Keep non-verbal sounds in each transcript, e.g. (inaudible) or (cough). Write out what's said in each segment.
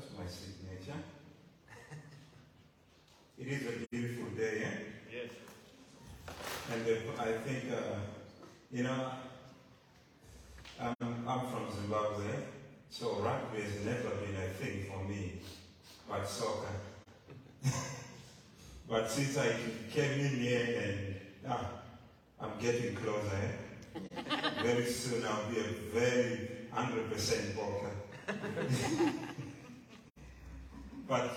That's my signature. It is a beautiful day, eh? Yes. And uh, I think, uh, you know, I'm, I'm from Zimbabwe, so rugby has never been a thing for me, but soccer. (laughs) but since I came in here and ah, I'm getting closer, eh? (laughs) very soon I'll be a very 100% poker. (laughs) but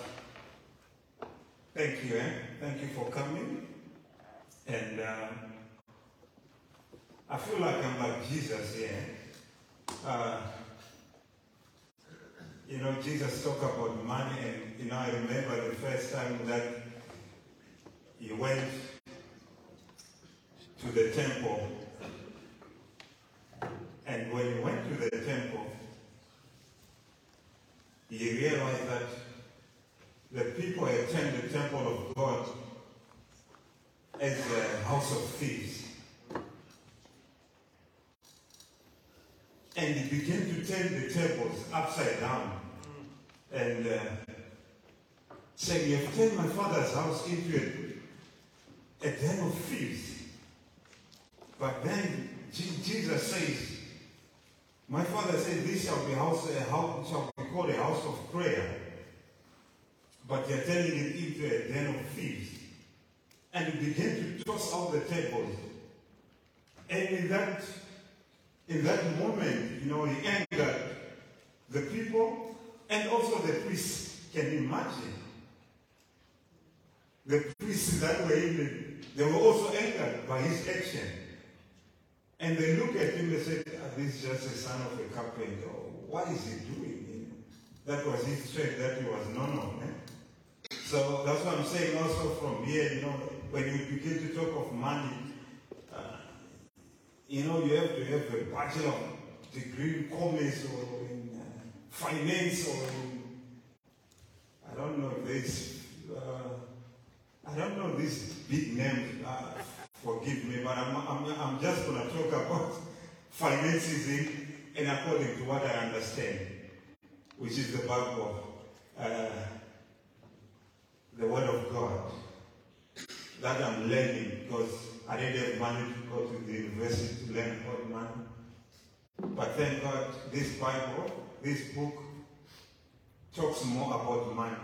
thank you, eh? Thank you for coming. And uh, I feel like I'm like Jesus here. Uh, you know, Jesus talked about money, and you know, I remember the first time that he went to the temple. And when he went to the temple, he realized that the people attend the temple of God as a house of thieves. And he began to turn the tables upside down and uh, saying, You have turned my father's house into a, a den of thieves. But then Jesus says, My father said, This shall be house, house shall be called a house of prayer. But you're turning it into a den of thieves and he began to toss out the tables. And in that, in that moment, you know, he angered the people and also the priests. Can you imagine? The priests that were in they were also angered by his action. And they look at him and say, "Ah, this is just a son of a carpenter. What is he doing? That was his strength that he was known of. eh? So that's what I'm saying also from here, you know, when you begin to talk of money, uh, you know, you have to have a bachelor degree in commerce or in uh, finance or in, I don't know, this, uh, I don't know these big names, uh, forgive me, but I'm, I'm, I'm just going to talk about (laughs) finances in, and according to what I understand, which is the. Uh, the Word of God that I'm learning because I didn't have money to go to the university to learn about money. But thank God, this Bible, this book, talks more about money.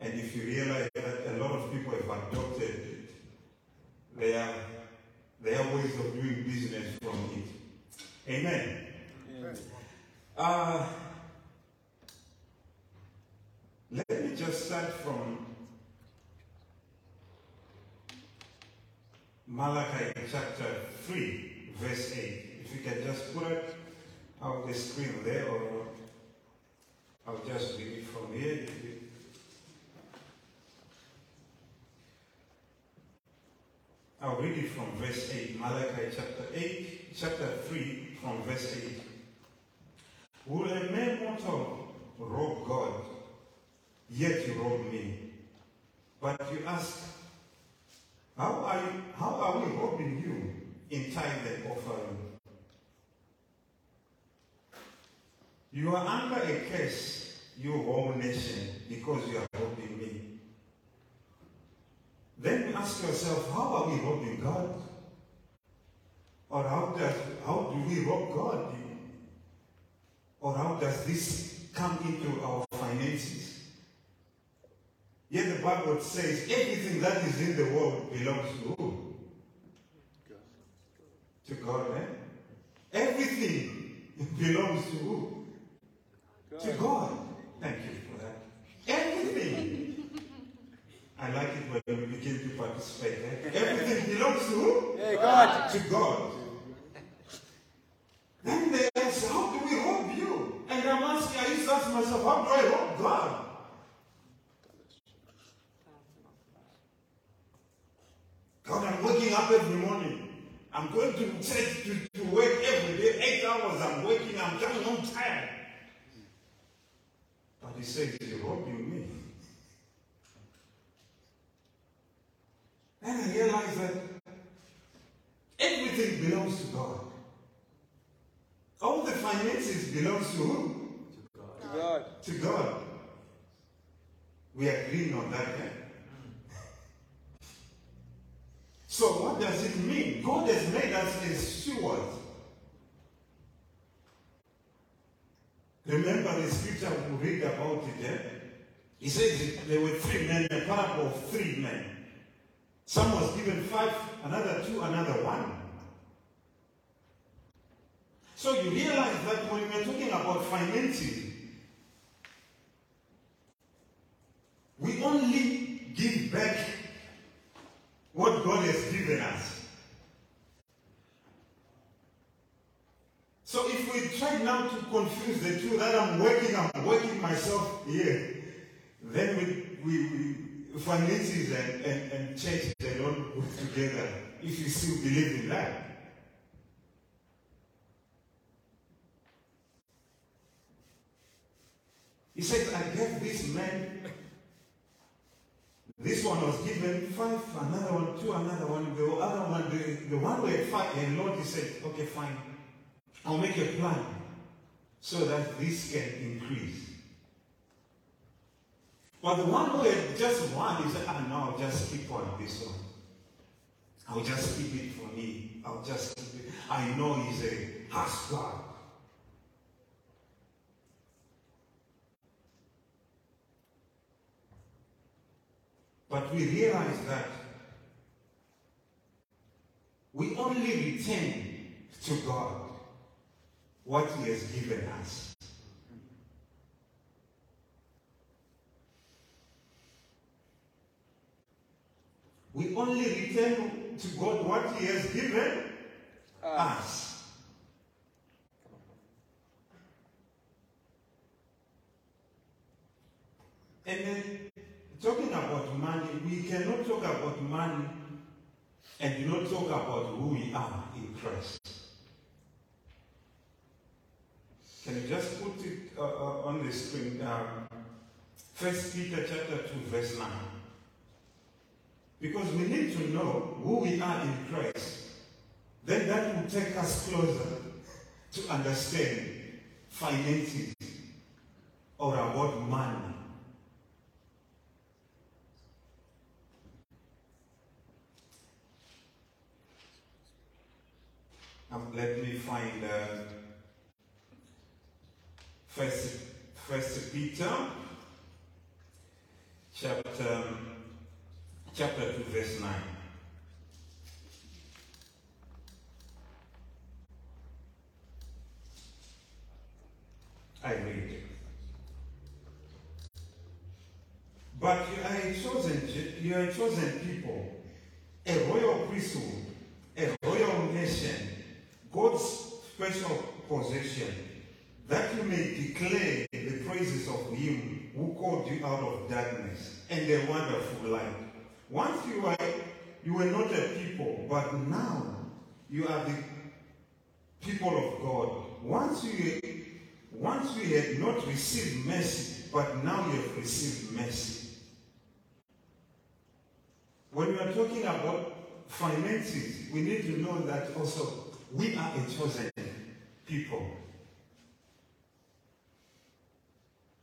And if you realize that a lot of people have adopted it, their, their ways of doing business from it. Amen. Uh, let me just start from Malachi chapter 3, verse 8. If you can just put it on the screen there, or I'll just read it from here. I'll read it from verse 8, Malachi chapter 8, chapter 3, from verse 8. Will a man mortal rob God? Yet you rob me. But you ask, how are, you, how are we robbing you in tithe and offering? You You are under a curse, you whole nation, because you are robbing me. Then ask yourself, how are we robbing God? Or how does how do we rob God? Or how does this come into our finances? Yet the Bible says everything that is in the world belongs to who? To God, eh? Everything belongs to who? To God. Thank you for that. Everything. I like it when we begin to participate. Eh? Everything belongs to who? Hey, God. To God. Then they ask, how do we rob you? And I'm asking, I used to ask myself, how do I rob God? God, I'm waking up every morning. I'm going to church to, to work every day. Eight hours I'm working. I'm coming home tired. But he says, you're robbing me. And I realized that everything belongs to God. All the finances belongs to who? To God. To God. We are agreeing on that. Eh? So what does it mean? God has made us a steward. Remember the scripture we read about it. Eh? He says there were three men, a parable of three men. Some was given five, another two, another one. So you realize that when we're talking about finances, we only give back what God has given us. So if we try now to confuse the two, that I'm working, I'm working myself here, then we, we, we finances and, and, and church, they don't go together if you still believe in that. He said, I gave this man, this one was given five, another one two, another one, the other one, the, the one had five, and Lord, he said, okay, fine. I'll make a plan so that this can increase. But the one who had just one, he said, ah, no, I'll just keep on this one. I'll just keep it for me. I'll just keep it. I know he's a harsh But we realize that we only return to God what He has given us. We only return to God what He has given ah. us. And then talking about money, we cannot talk about money and do not talk about who we are in Christ. Can you just put it uh, uh, on the screen? Um, First Peter chapter 2, verse 9. Because we need to know who we are in Christ. Then that will take us closer to understand finances or about money. Um, let me find uh, First, First Peter, chapter chapter two, verse nine. I read. But you are a chosen, you are a chosen people, a royal priesthood, a royal nation, God's special possession, that you may declare the praises of him who called you out of darkness and a wonderful light. Once you were, you were not a people, but now you are the people of God. Once you, once you had not received mercy, but now you have received mercy. When we are talking about finances, we need to know that also we are a chosen people.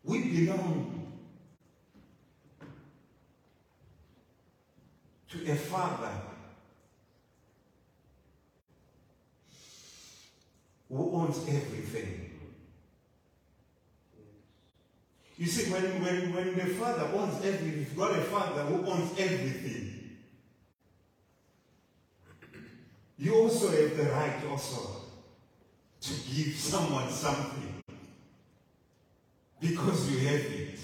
We belong to a father who owns everything. You see, when, when, when the father owns everything, got a father who owns everything. You also have the right also to give someone something because you have it.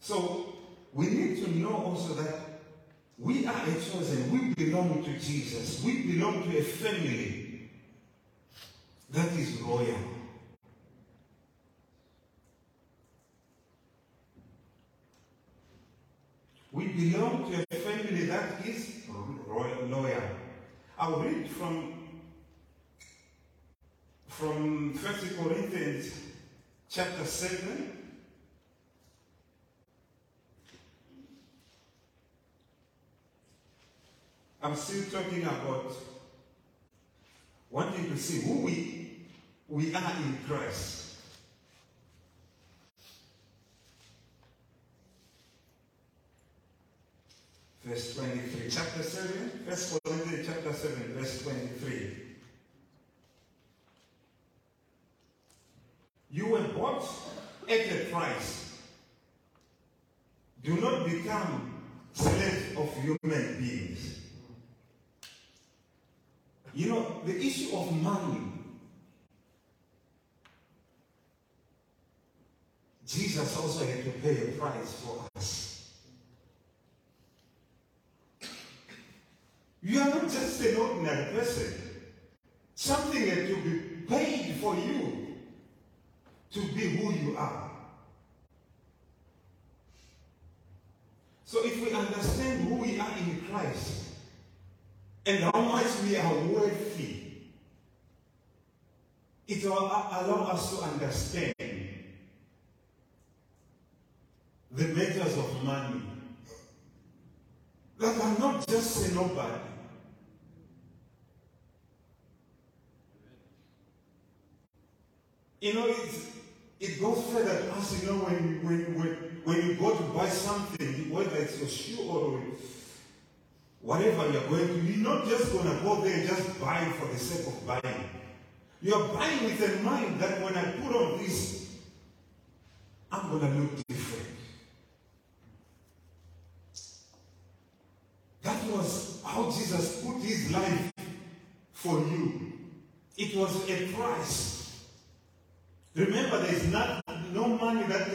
So we need to know also that we are a chosen, we belong to Jesus, we belong to a family that is royal. We belong to a family that is loyal. I'll read from from 1 Corinthians chapter 7. I'm still talking about wanting to see who we, we are in Christ. Verse 23. Chapter 7, First Corinthians chapter 7, verse 23. You were bought at a price. Do not become slaves of human beings. You know, the issue of money, Jesus also had to pay a price for us. You are not just an ordinary person. Something had to be paid for you to be who you are. So if we understand who we are in Christ and how much we are worthy, it will allow us to understand the matters of money. That I'm not just a nobody. You know, it goes further us, you know, when, when, when, when you go to buy something, whether it's your shoe or whatever you're going to, you're not just going to go there and just buy for the sake of buying. You're buying with a mind that when I put on this, I'm going to look different. That was how Jesus put his life for you. It was a price. Remember, there is not, no money that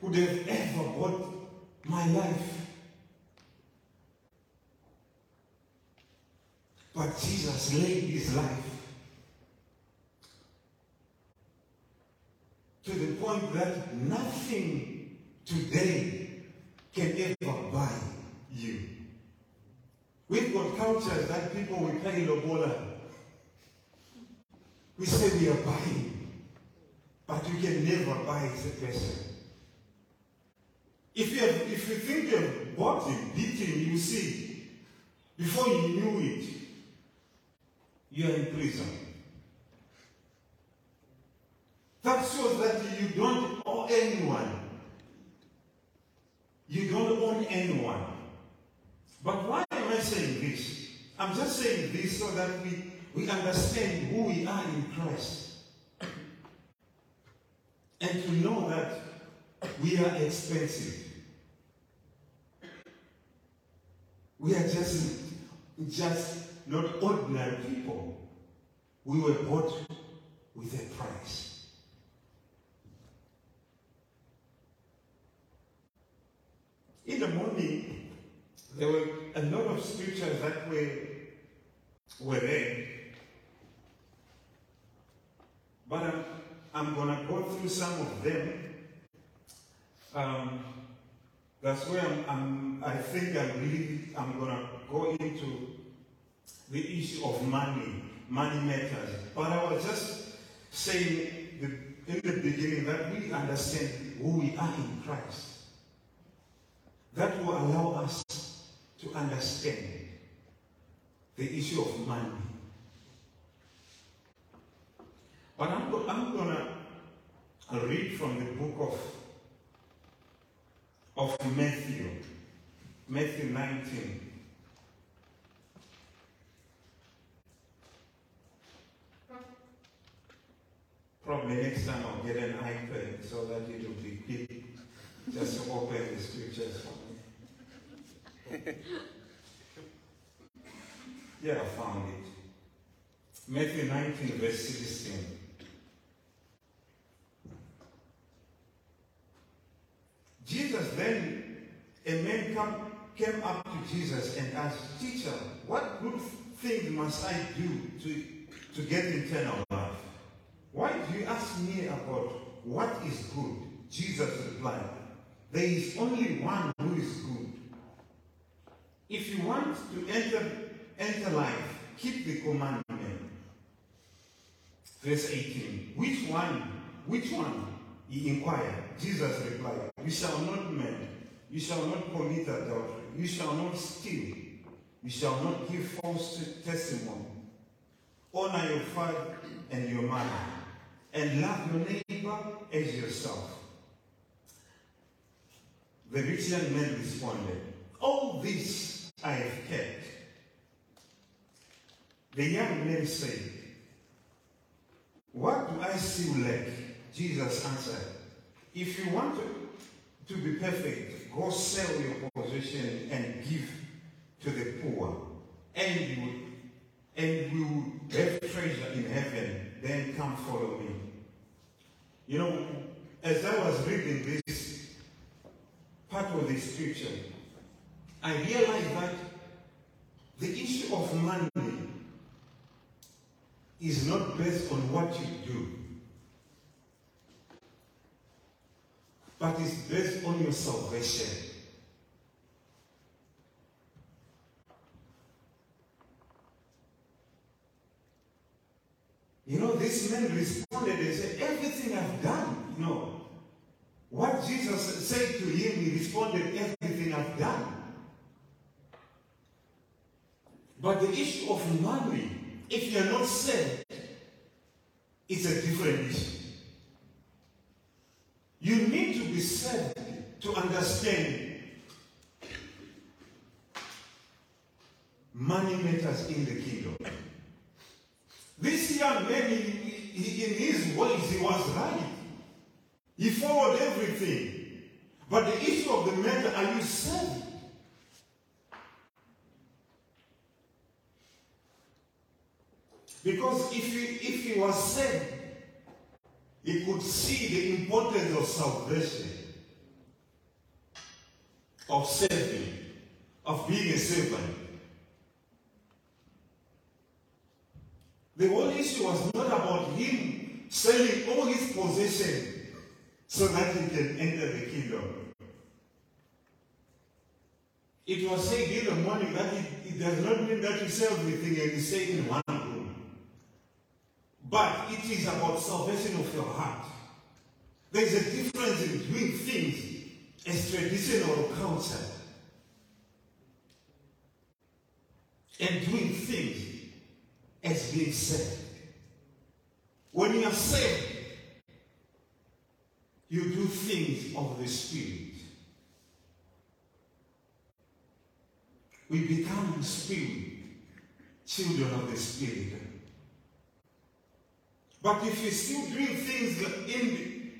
could have ever bought my life. But Jesus laid his life to the point that nothing today can ever buy you. We've got cultures that people we pay lobola. We say we are buying. But you can never buy a person. If you, have, if you think you have bought him, beat him, you see, before you knew it, you are in prison. That shows that you don't owe anyone. You don't own anyone. But why am I saying this? I'm just saying this so that we, we understand who we are in Christ and to know that we are expensive. We are just, just not ordinary people. We were bought with a price. In the morning, there were a lot of scriptures that were, were read. But um, I'm going to go through some of them. Um, that's where I'm, I'm, i think I'm really, I'm going to go into the issue of money, money matters. But I was just saying the, in the beginning that we understand who we are in Christ. That will allow us to understand the issue of money. But I'm, I'm to read from the book of, of Matthew, Matthew 19. Probably next time I'll get an iPad so that it will be quick just to open the scriptures for me. yeah, I found it. Matthew 19, verse 16. Jesus then, a man come, came up to Jesus and asked, Teacher, what good thing must I do to, to get eternal life? Why do you ask me about what is good? Jesus replied, There is only one who is good. If you want to enter, enter life, keep the commandment. Verse 18. Which one? Which one? He inquired. Jesus replied, You shall not murder. You shall not commit adultery. You shall not steal. You shall not give false testimony. Honor your father and your mother. And love your neighbor as yourself. The rich young man responded, All this I have kept. The young man said, What do I still lack? Jesus answered, If you want to, to be perfect, go sell your possession and give to the poor, and you and you will have treasure in heaven. Then come follow me. You know, as I was reading this part of the scripture, I realized that the issue of money is not based on what you do, but it's based on your salvation. You know, this man responded and said, Everything I've done, you know. What Jesus said to him, he responded, Everything I've done. But the issue of money, if you're not saved, it's a different issue. You need to be saved to understand money matters in the kingdom. This young man, in, in his ways, he was right. He followed everything. But the issue of the matter, are you saved? Because if he, if he was saved, he could see the importance of salvation, of saving, of being a servant. The whole issue was not about him selling all his possessions so that he can enter the kingdom. It was said in the morning that it, it does not mean that you sell everything and you stay in one. But it is about salvation of your heart. There is a difference in doing things as tradition or and doing things as being saved. When you are saved, you do things of the Spirit. We become spirit, children of the Spirit. But if you're still doing things in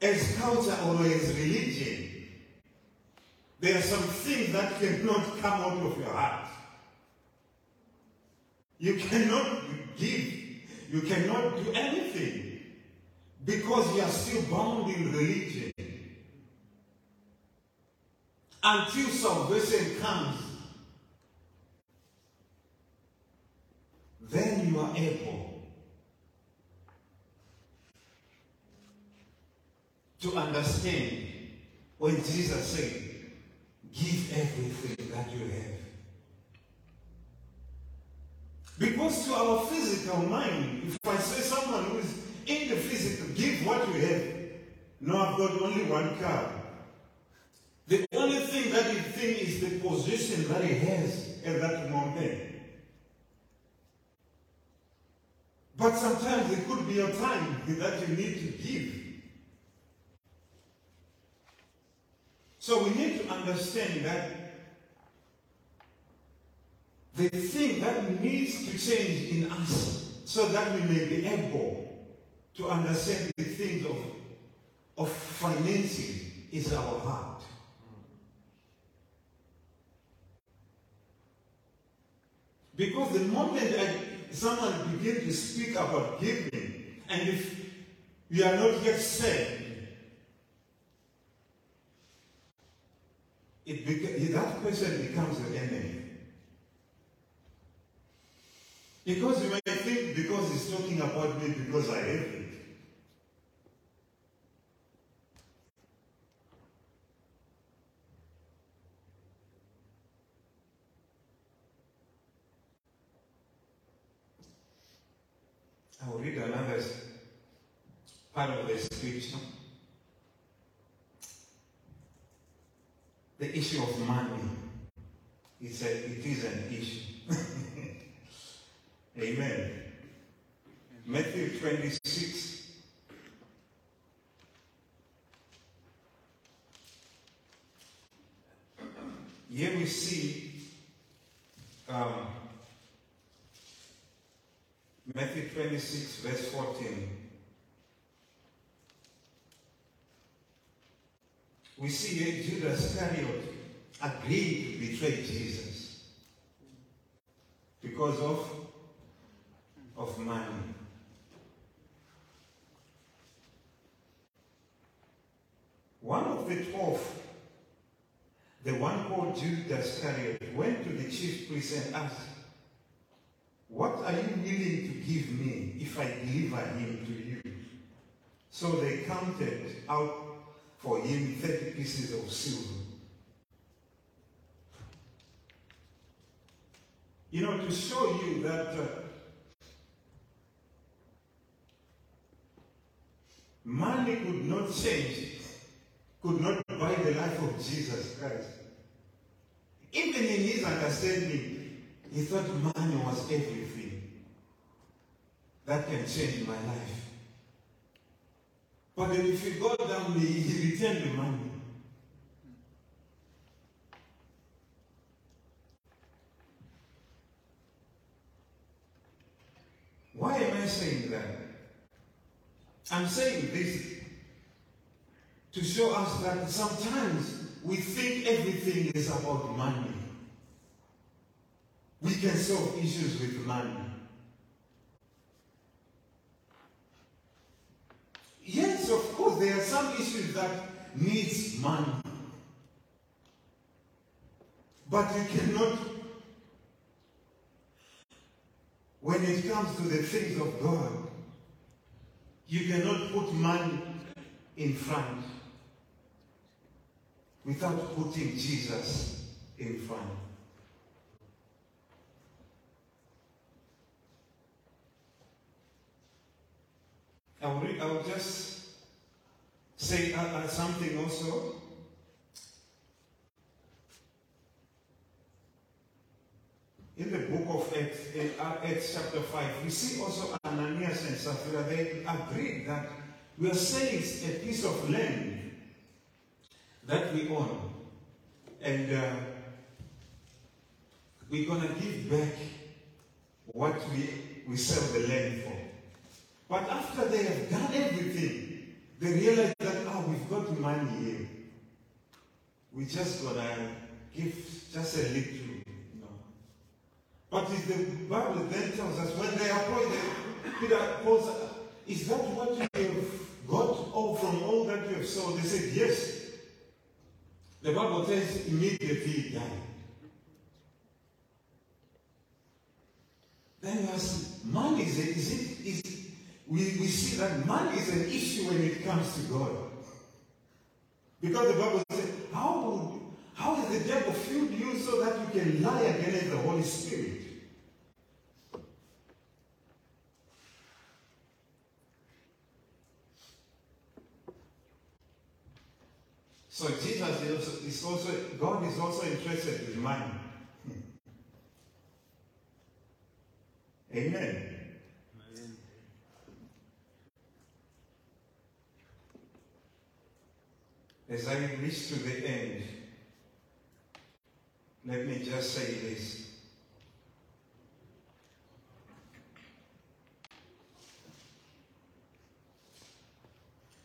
as culture or as religion, there are some things that cannot come out of your heart. You cannot give. You cannot do anything because you are still bound in religion. Until salvation comes, then you are able to understand when Jesus said, Give everything that you have. Because to our physical mind, if I say someone who is in the physical, give what you have. No, I've got only one car. The only thing that he thinks is the position that he has at that moment. But sometimes it could be a time that you need to give. So we need to understand that the thing that needs to change in us so that we may be able to understand the things of, of financing is our heart. Because the moment I, someone begins to speak about giving, and if we are not yet saved, it beca- that person becomes an enemy. Because you might think because he's talking about me because I have it. I will read another part of the scripture. the issue of money is a, it is an issue. (laughs) Amen. Matthew 26. Here we see um, Matthew 26, verse 14. We see Judas Iscariot agreed to betray Jesus because of, of money. One of the twelve, the one called Judas Iscariot, went to the chief priest and asked, What are you willing to give me if I deliver him to you? So they counted out for him 30 pieces of silver. You know, to show you that uh, money could not change, could not buy the life of Jesus Christ. Even in his understanding, he thought money was everything that can change my life. But then if he got down, he, returned the money. Why am I saying that? I'm saying this to show us that sometimes we think everything is about money. We can solve issues with money. Yes, of course, there are some issues that needs money. But you cannot, when it comes to the things of God, you cannot put money in front without putting Jesus in front. I'll, read, I'll just say uh, uh, something also. In the book of Acts, in Acts chapter 5, we see also Ananias and Sapphira, they agreed that we are selling a piece of land that we own. And uh, we're going to give back what we, we sell the land for. But after they have done everything, they realize that, oh, we've got money here. We just got to give just a little. You know. But if the Bible then tells us when they approach Peter calls, is that what you have got all from all that you have sold? They said, yes. The Bible says immediately he died. Then you ask, money is it, is it, is it we, we see that money is an issue when it comes to God. Because the Bible says, how how is the devil filled you so that you can lie against the Holy Spirit? So Jesus is also, is also, God is also interested in money. (laughs) Amen. As I reach to the end, let me just say this.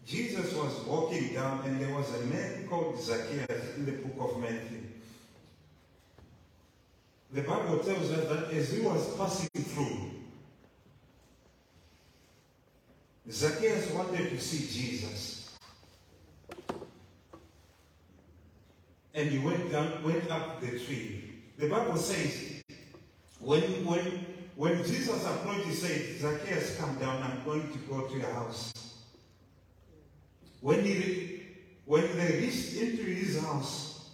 Jesus was walking down, and there was a man called Zacchaeus in the book of Matthew. The Bible tells us that as he was passing through, Zacchaeus wanted to see Jesus. And he went down, went up the tree. The Bible says, when when when Jesus approached, he said, Zacchaeus, come down, I'm going to go to your house. When he when they reached into his house,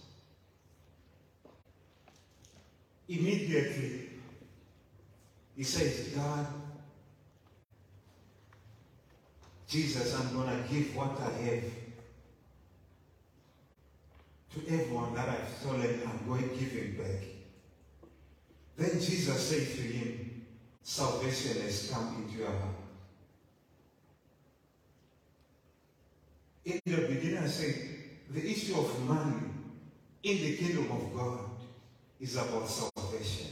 immediately he says, God, Jesus, I'm to give what I have to everyone that I've stolen. I'm going to give it back. Then Jesus said to him, Salvation has come into your heart. In the beginning, I said, the issue of money in the kingdom of God is about salvation.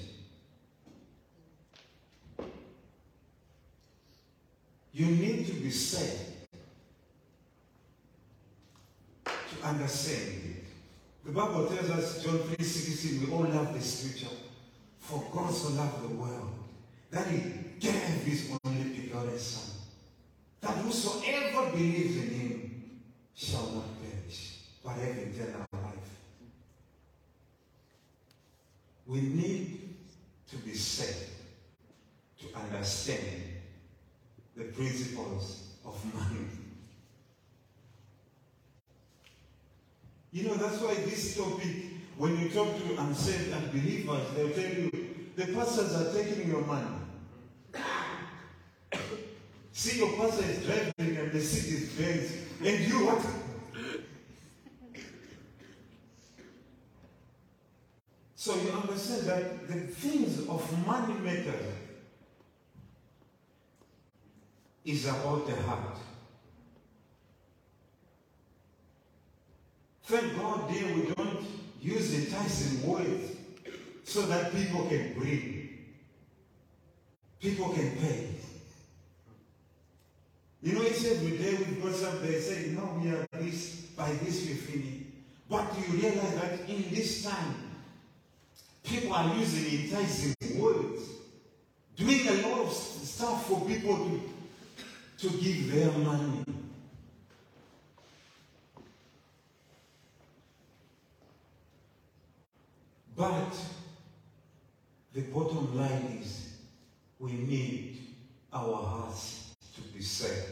You need to be saved to understand. The Bible tells us, John 3.16, we all love the scripture. For God so loved the world that he gave his only begotten Son, that whosoever believes in him shall not perish, but have eternal life. We need to be saved to understand the principles of money. You know, that's why this topic, when you talk to unsaved unbelievers, they'll tell you, the pastors are taking your money. (coughs) See, your pastor is driving and the seat is bent, and you what? So you understand that the things of money matter is about the heart. Thank God dear, we don't use enticing words so that people can breathe. People can pay. You know, it's every day we go up there say, no, we are this, by this we finish. But do you realize that in this time, people are using enticing words, doing a lot of stuff for people to, to give their money. But the bottom line is we need our hearts to be saved.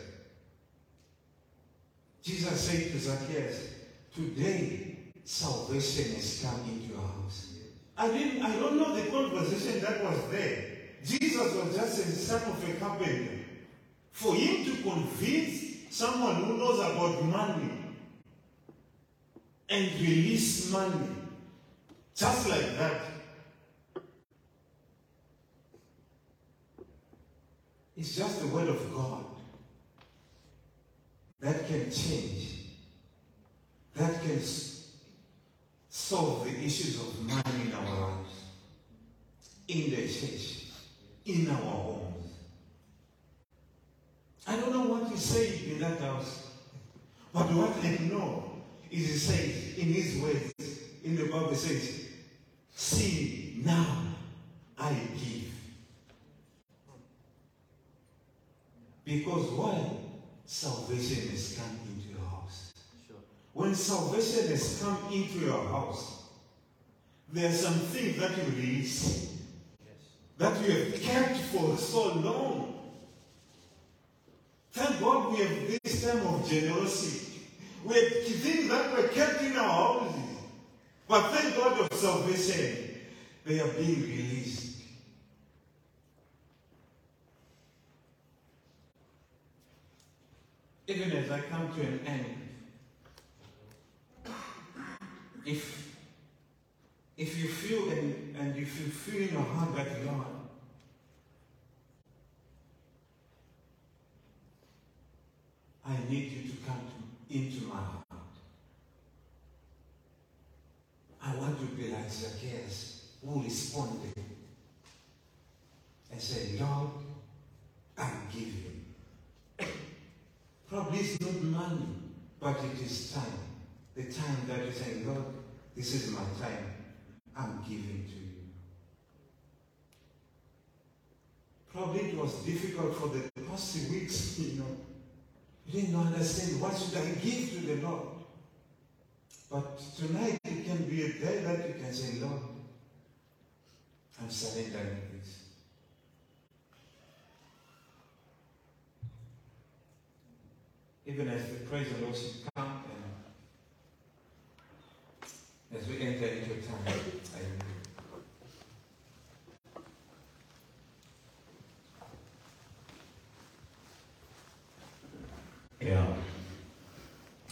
Jesus said to Zacchaeus, Today salvation has come into your house. I didn't I don't know the conversation that was there. Jesus was just a son of a carpenter. For him to convince someone who knows about money and release money just like that. It's just the word of God that can change, that can solve the issues of money in our lives, in the church, in our homes. I don't know what he said in that house, but what I know is he says in his words, in the Bible says, See, now I give. Because why? Salvation has come into your house. Sure. When salvation has come into your house, there are some things that you release yes. that you have kept for so long. Thank God we have this time of generosity. We have things that were kept in our houses. But thank God of salvation, they are being released. Even as I come to an end, if if you feel and, and if you feel in your heart that God, I need you to come to, into my heart. I want to be like Zacchaeus, who responded and said, Lord, I'm giving. Probably it's not money, but it is time. The time that you say, Lord, this is my time. I'm giving to you. Probably it was difficult for the past weeks, (laughs) you know. You didn't understand what should I give to the Lord. But tonight can be a day that you can say, Lord, I'm surrendering this. Even as the praise and worship come and as we enter into time, I Yeah.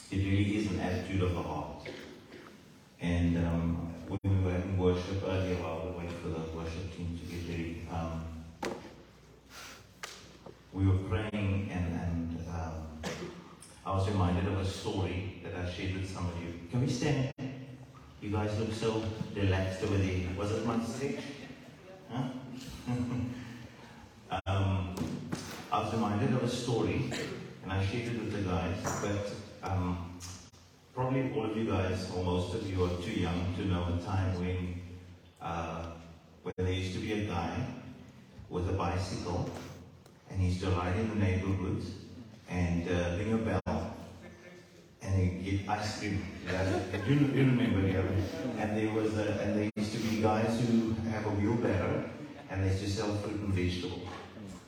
It really is an attitude of the heart. And um, when we were in worship earlier, while we waited for the worship team to get ready, um, we were praying, and, and um, I was reminded of a story that I shared with some of you. Can we stand? You guys look so relaxed over there. Was it my stage? Huh? (laughs) um, I was reminded of a story, and I shared it with the guys, but um, probably all of you guys, or most of you, are too young to know a time when, uh, when there used to be a guy with a bicycle, and he used to ride in the neighborhood and uh, ring a bell, and he get ice cream. You, you remember, yeah? And there was, a, and there used to be guys who have a wheelbarrow, and they used to sell fruit and vegetables.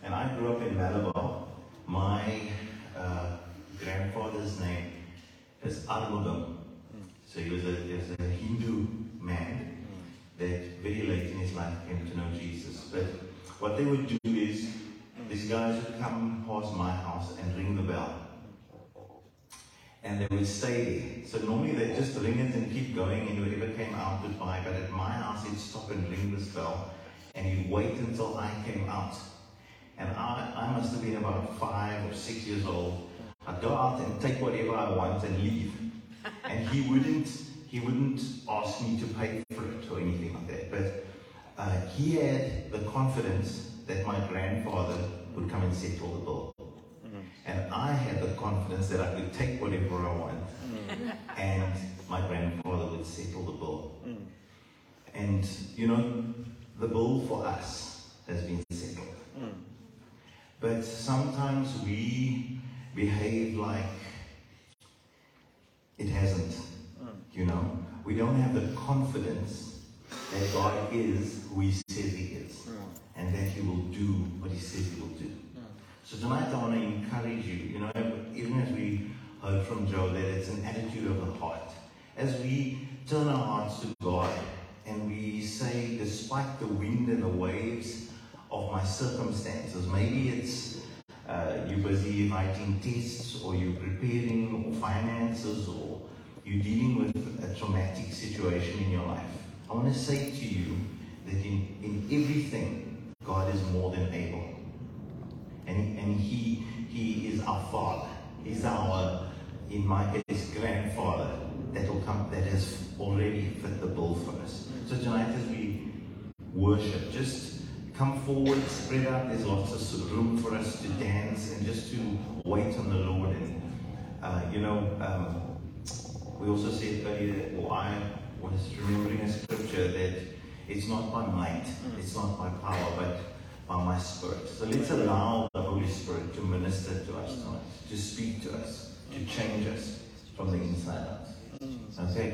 And I grew up in Malabar. My uh, grandfather's name is Armugam. So he was a, he was a Hindu man that very late in his life came to know Jesus. But what they would do is, these guys would come past my house and ring the bell. And they would stay there. So normally they'd just ring it and keep going, and whoever came out would buy. But at my house, he'd stop and ring this bell, and he'd wait until I came out. And I, I must have been about five or six years old. I'd go out and take whatever I want and leave. And he wouldn't he wouldn't ask me to pay for it or anything like that. But uh, he had the confidence that my grandfather would come and settle the bill. Mm-hmm. And I had the confidence that I could take whatever I want mm. and my grandfather would settle the bill. Mm. And you know, the bill for us has been settled. Mm. But sometimes we behave like it hasn't. Hmm. You know, we don't have the confidence that God is who He says He is, hmm. and that He will do what He says He will do. Hmm. So tonight I want to encourage you. You know, even as we heard from Joe, that it's an attitude of the heart. As we turn our hearts to God and we say, despite the wind and the waves of my circumstances, maybe it's uh, you're busy writing tests or you're preparing or finances or you're dealing with a traumatic situation in your life. I want to say to you that in, in everything, God is more than able. And, and he, he is our Father. He's our, in my case, grandfather that will come, that has already fit the bill for us. So tonight as we worship, just come forward, spread out. There's lots of room for us to dance and just to wait on the Lord. And, uh, you know, um, we also said earlier, or I was remembering a scripture that it's not by might, it's not by power, but by my spirit. So let's allow the Holy Spirit to minister to us tonight, to speak to us, to change us from the inside out. Okay?